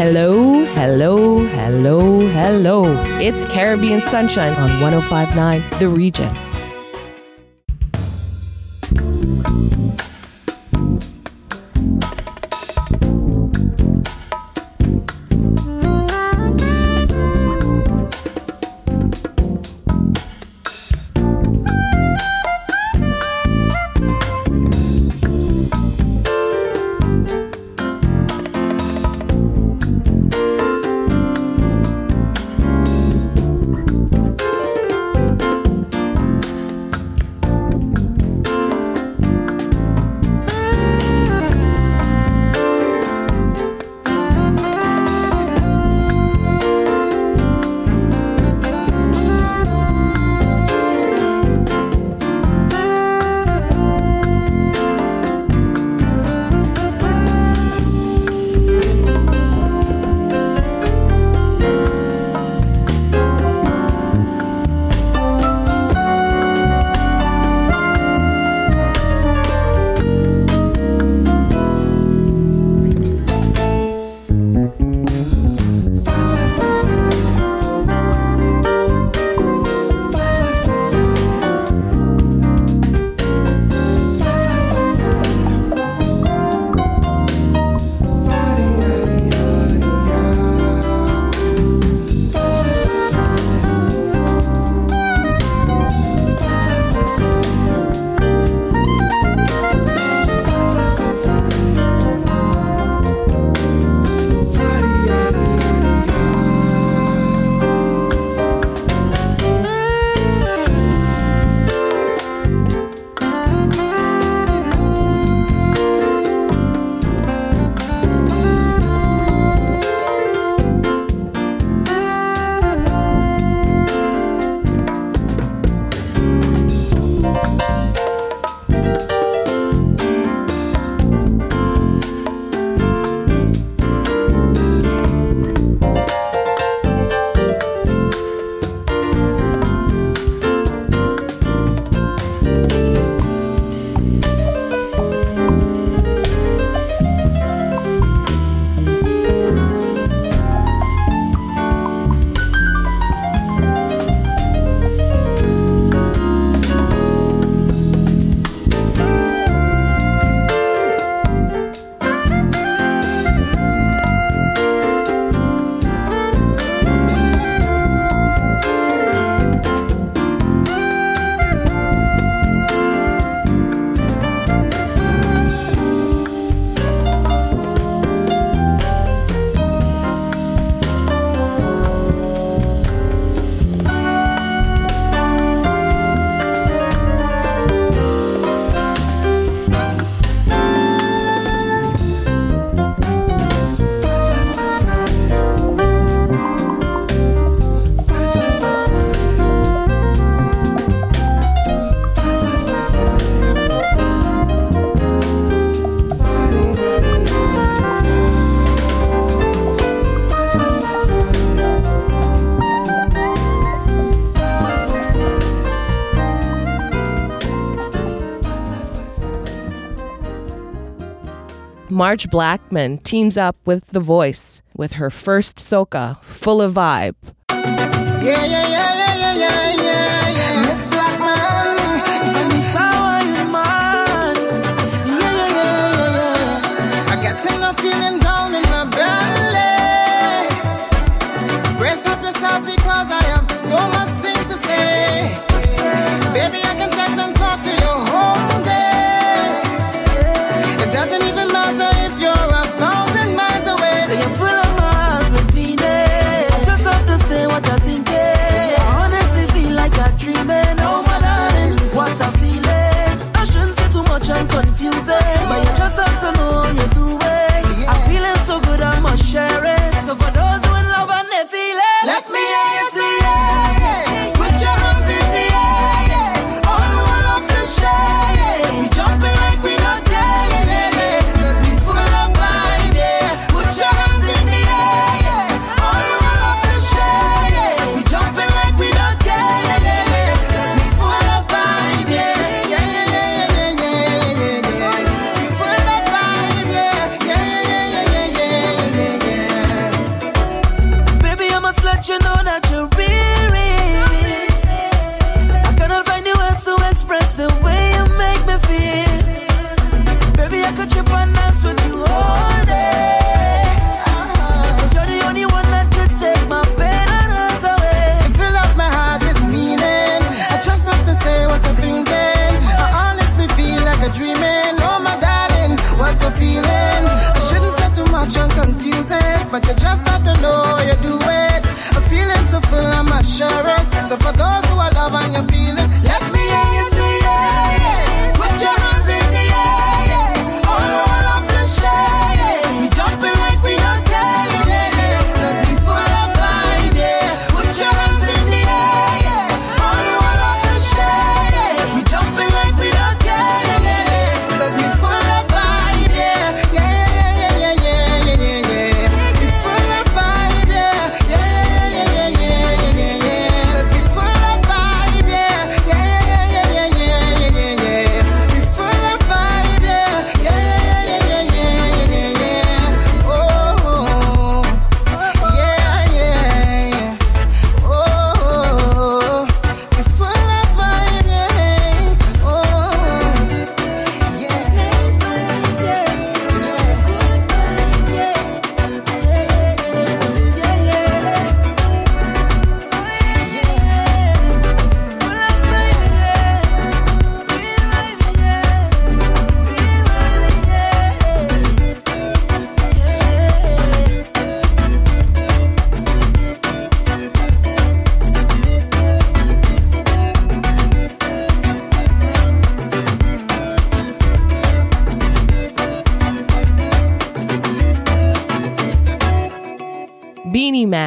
Hello, hello, hello, hello. It's Caribbean Sunshine on 1059 The Region. Marge Blackman teams up with The Voice with her first soca, full of vibe. Yeah, yeah, yeah.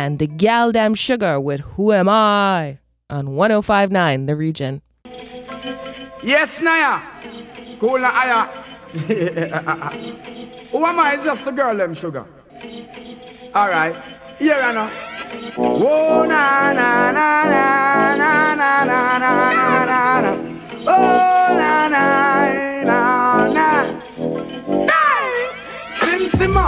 Man, the gal damn sugar with Who Am I on 1059 The Region. Yes, Naya. Cool na aya. Who am I? It's just the girl, them sugar. All right. Here I know. Whoa, na na na na na na na na na na na. Oh, na na na na. Hey! Sim Simma,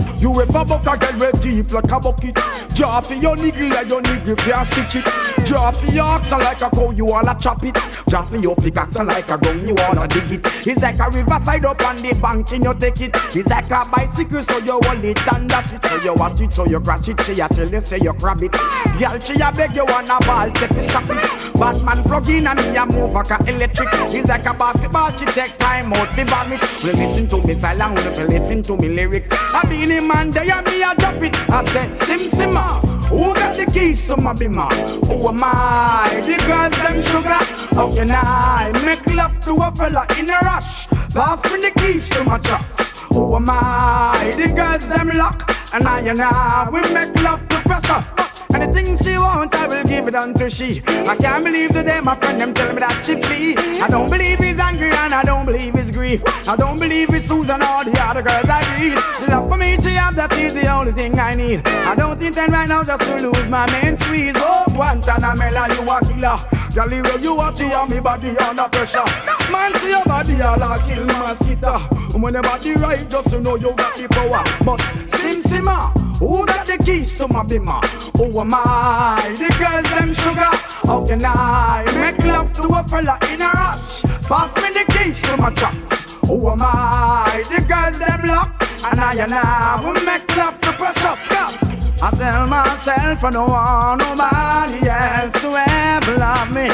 you ever buck a girl with deep like a bucket? Draw your niggle like your niggle can't stitch it. Draw for your oxen like a cow, you wanna chop it. Draw for your pickaxe like a gun, you wanna dig it. It's like a riverside up on the bank and you take it. It's like a bicycle, so you hold it and dash it. So you watch it, so you crash it. She a tell you, say you grab it. Girl, she a beg you wanna ball, take it, stop it. Batman plug in and me a move like a electric. It's like a basketball, she take time out fi bomb it. We listen to me silent, we listen to me lyrics. I be in man, they and me a drop it. I said, Sim Simma, ah, who got the keys to my bimmer? Who am I? The girls them sugar. How can I make love to a fella in a rush? Pass me the keys to my trucks. Who am I? The girls them lock. And I and I, we make love to pressure. Anything she want, I will give it unto she. I can't believe today my friend them tell me that she flee. I don't believe he's angry and I don't believe he's grief. I don't believe it's Susan or the other girls I read. Love for me, she have that is the only thing I need. I don't intend right now just to lose my main squeeze. Oh, Guantanamela, you a killer. Girl, you you watch on me body under pressure. Man, see your body all a kill mosquito. When your body right, just to know you got the power. But Sim Simma, who got the keys to my bimmer? Who am I? The girls them sugar. How can I make love to a fella in a rush? Pass me the keys to my trucks. Who am I? The girls them lock. And I and I will make love to precious cup. I tell myself I don't want nobody else to ever love me.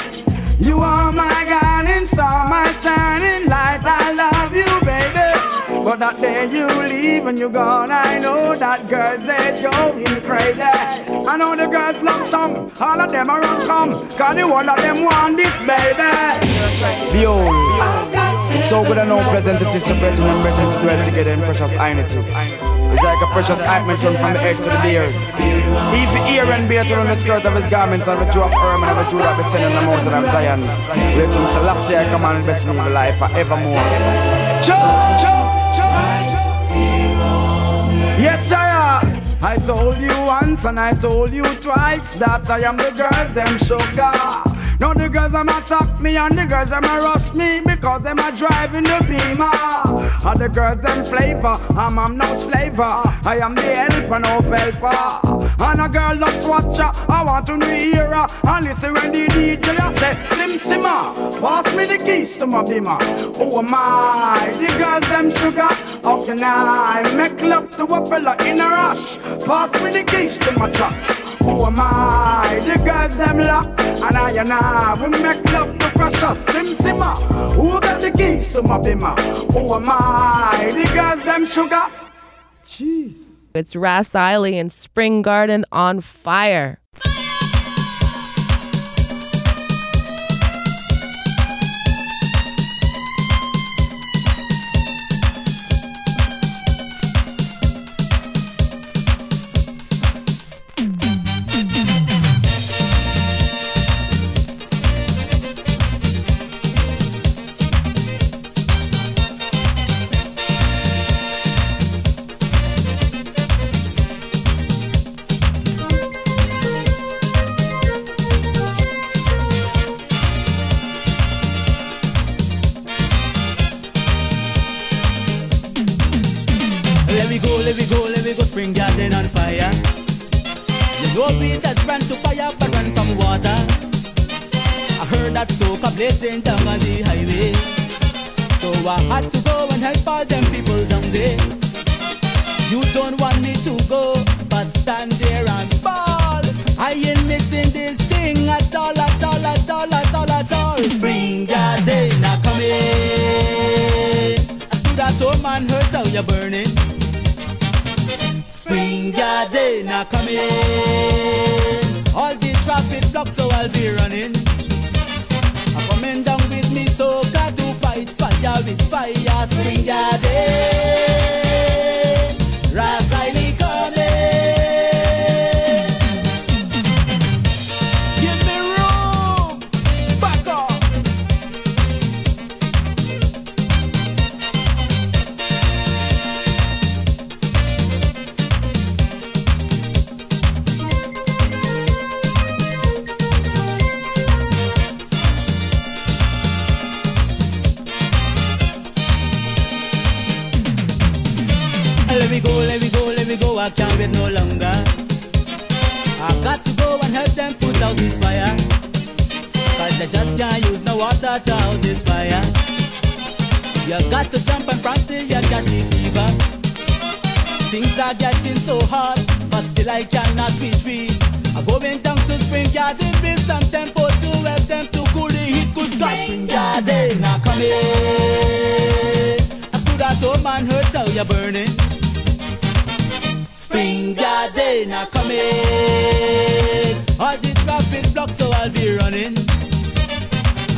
You are that day you leave and you're gone, I know that girls they going crazy. I know the girls love some, all of them are on come, cause the one of them want this, baby. Behold, it's so good it is to brethren and brethren to dwell together in precious unity. It's like a precious ointment from the head to the beard. If the ear and beard around the skirt of his garments and the Jew of Hermon and the Jew that be sending the mountain of Zion. Wait till Selassie I come and bless me with life forevermore. Yes, I am. I told you once and I told you twice that I am the girls them sugar. Now the girls them attack me and the girls them rush me because them a driving the beamer. And the girls them flavor, I'm, I'm no slaver. I am the helper, no helper. And a girl just watch her, I want to hear her. And listen when the DJ I say, Sim Simma, pass me the keys to my beamer. Oh my, the girls them sugar. How can I make love to a fella in a rush? Pass me the keys to my trucks. Oh my, the girls them lock And I and I, make love to Sim Who got the keys to my? Oh the girls them sugar Jeez It's Ras Iley and Spring Garden on fire. Blazing down on the highway. So I had to go and help all them people down there. You don't want me to go, but stand there and fall. I ain't missing this thing at all, at all, at all, at all, at all. Spring garden now coming. I stood at home and heard how you're burning. Spring garden now coming. All the traffic blocks, so I'll be running. Fire with fire, and you're burning. Spring Garden are coming. All the traffic blocked, so I'll be running.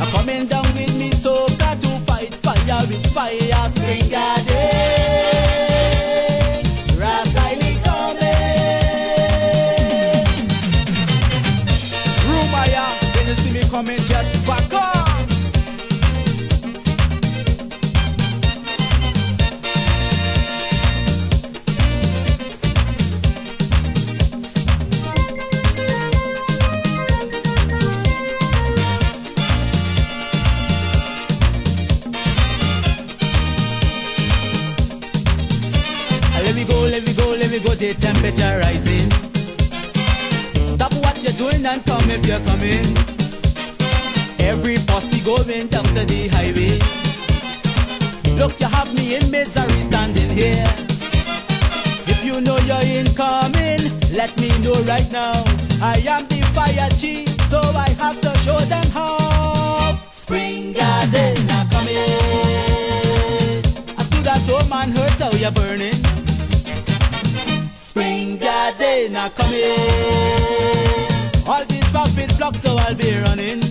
I'm coming down with me, so got to fight fire with fire. Spring Garden. The temperature rising. Stop what you're doing and come if you're coming. Every posse going down to the highway. Look, you have me in misery standing here. If you know you're incoming, let me know right now. I am the fire chief, so I have to show them how. Spring garden are coming. I stood at home and heard how you're burning. Garden are coming. All the traffic blocks, so I'll be running.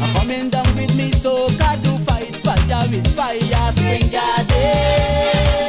I'm coming down with me, so got to fight fire with fire. Spring garden.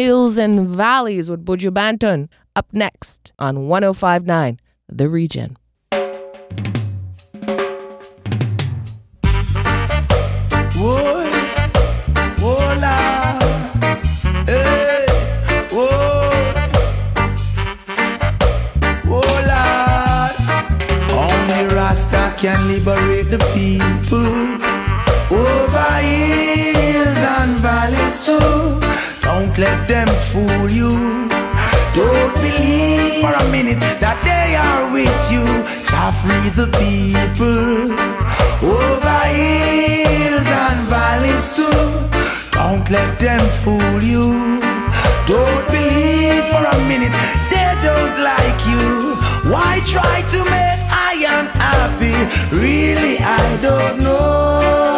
Hills and valleys with Buju Banton. Up next on 1059 The Region. Can liberate the people over hills and valleys too. Let them fool you. Don't believe for a minute that they are with you. Shall free the people over hills and valleys too. Don't let them fool you. Don't believe for a minute they don't like you. Why try to make I unhappy? Really, I don't know.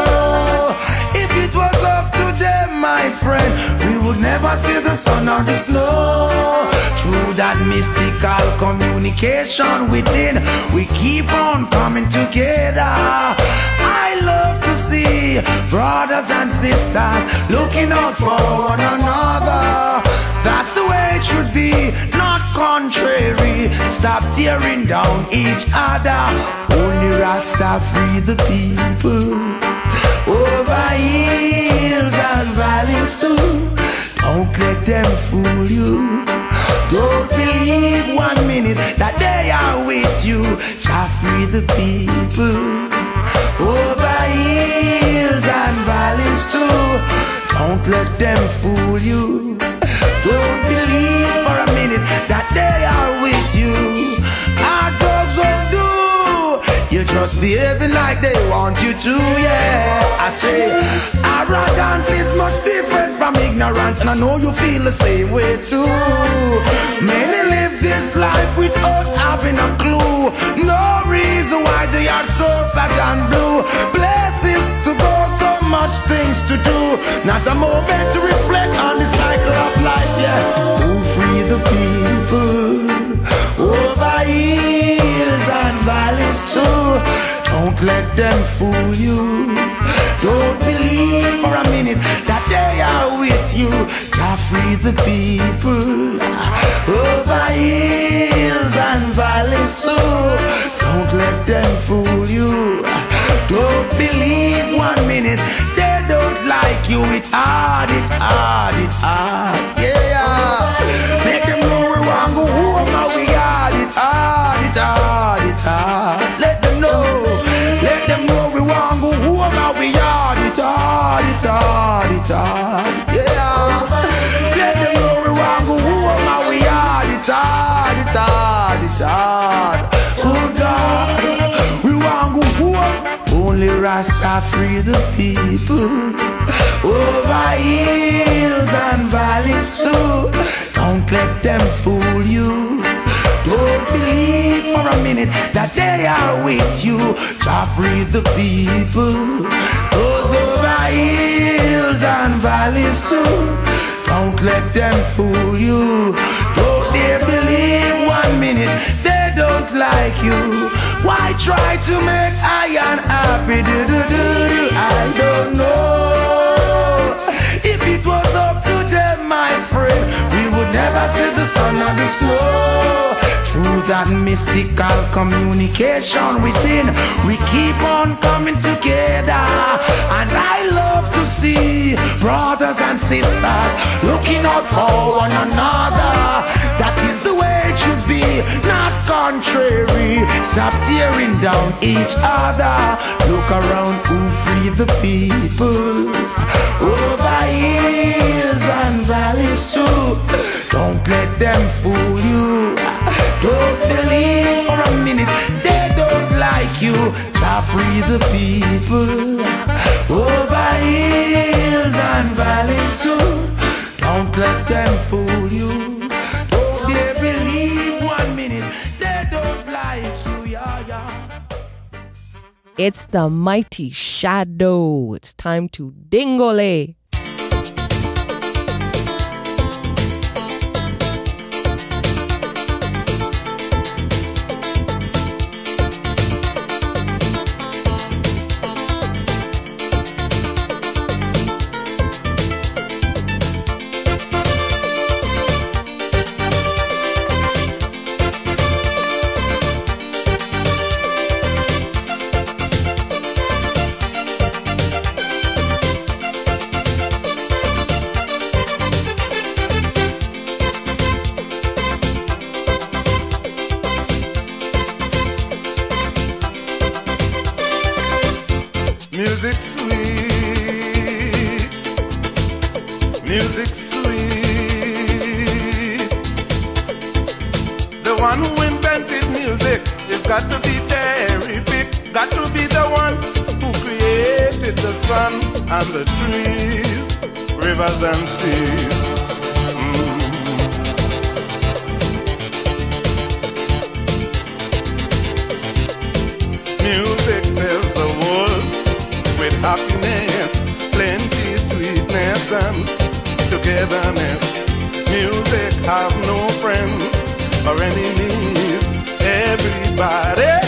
We would never see the sun or the snow. Through that mystical communication within, we keep on coming together. I love to see brothers and sisters looking out for one another. That's the way it should be, not contrary. Stop tearing down each other. Only Rasta free the people over hills and valleys too. Don't let them fool you. Don't believe one minute that they are with you. Shall free the people over hills and valleys too. Don't let them fool you. Just behaving like they want you to, yeah. I say, arrogance is much different from ignorance, and I know you feel the same way too. Many live this life without having a clue. No reason why they are so sad and blue. Places to go, so much things to do. Not a moment to reflect on the cycle of life, yeah. To free the people over hills and valleys too. Don't let them fool you. Don't believe for a minute that they are with you. Jah free the people over hills and valleys too. Don't let them fool you. Don't believe one minute they don't like you. It hard, it hard, it hard. Rasta free the people over hills and valleys too. Don't let them fool you. Don't believe for a minute that they are with you. Jah free the people. Those over hills and valleys too. Don't let them fool you. Don't they believe one minute they don't like you. Why try to make I unhappy? Do, do, do, do. I don't know. If it was up to them, my friend, we would never see the sun or the snow. Through that mystical communication within, we keep on coming together. And I love to see brothers and sisters looking out for one another. That is should be, not contrary. Stop tearing down each other. Look around who free the people. Oh, Over hills and valleys too. Don't let them fool you. Don't believe for a minute they don't like you. Jah free the people. Oh, Over hills and valleys too. Don't let them fool you. It's the mighty shadow. It's time to dingolay. Music sweet, music sweet. The one who invented music has got to be terrific. Got to be the one who created the sun and the trees, rivers and seas. togetherness. Music, I've no friends or enemies. Everybody.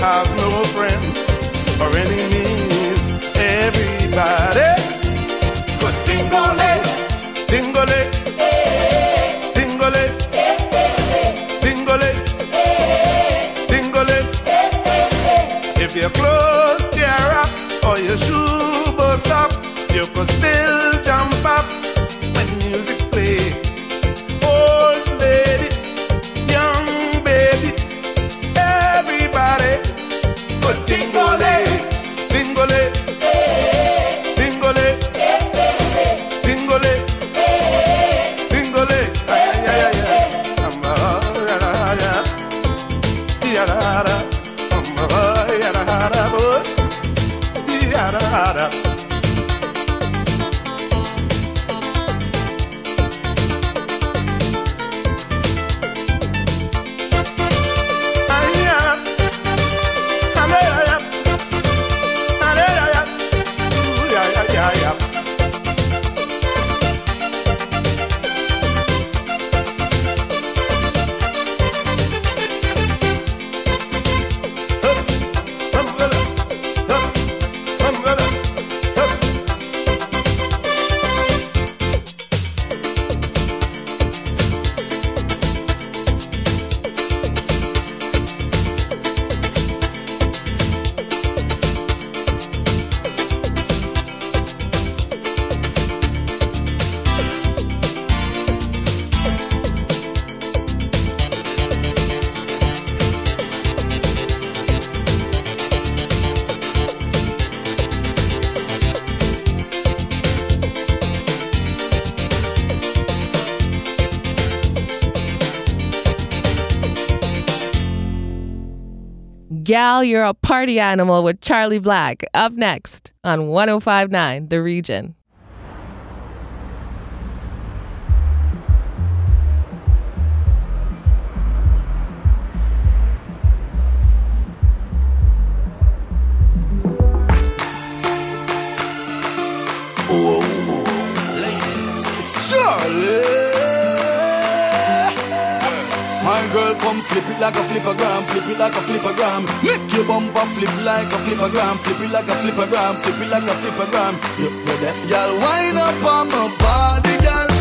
have no friends. Gal, You're a Party Animal with Charley Black. Up next on 1059 The Region. Charley. My girl, come flip it like a flippergram, flip it like a flippergram. Make your bumper flip like a flippergram, flip it like a flippergram, flip it like a flippergram. You ready? Y'all wind up on my body.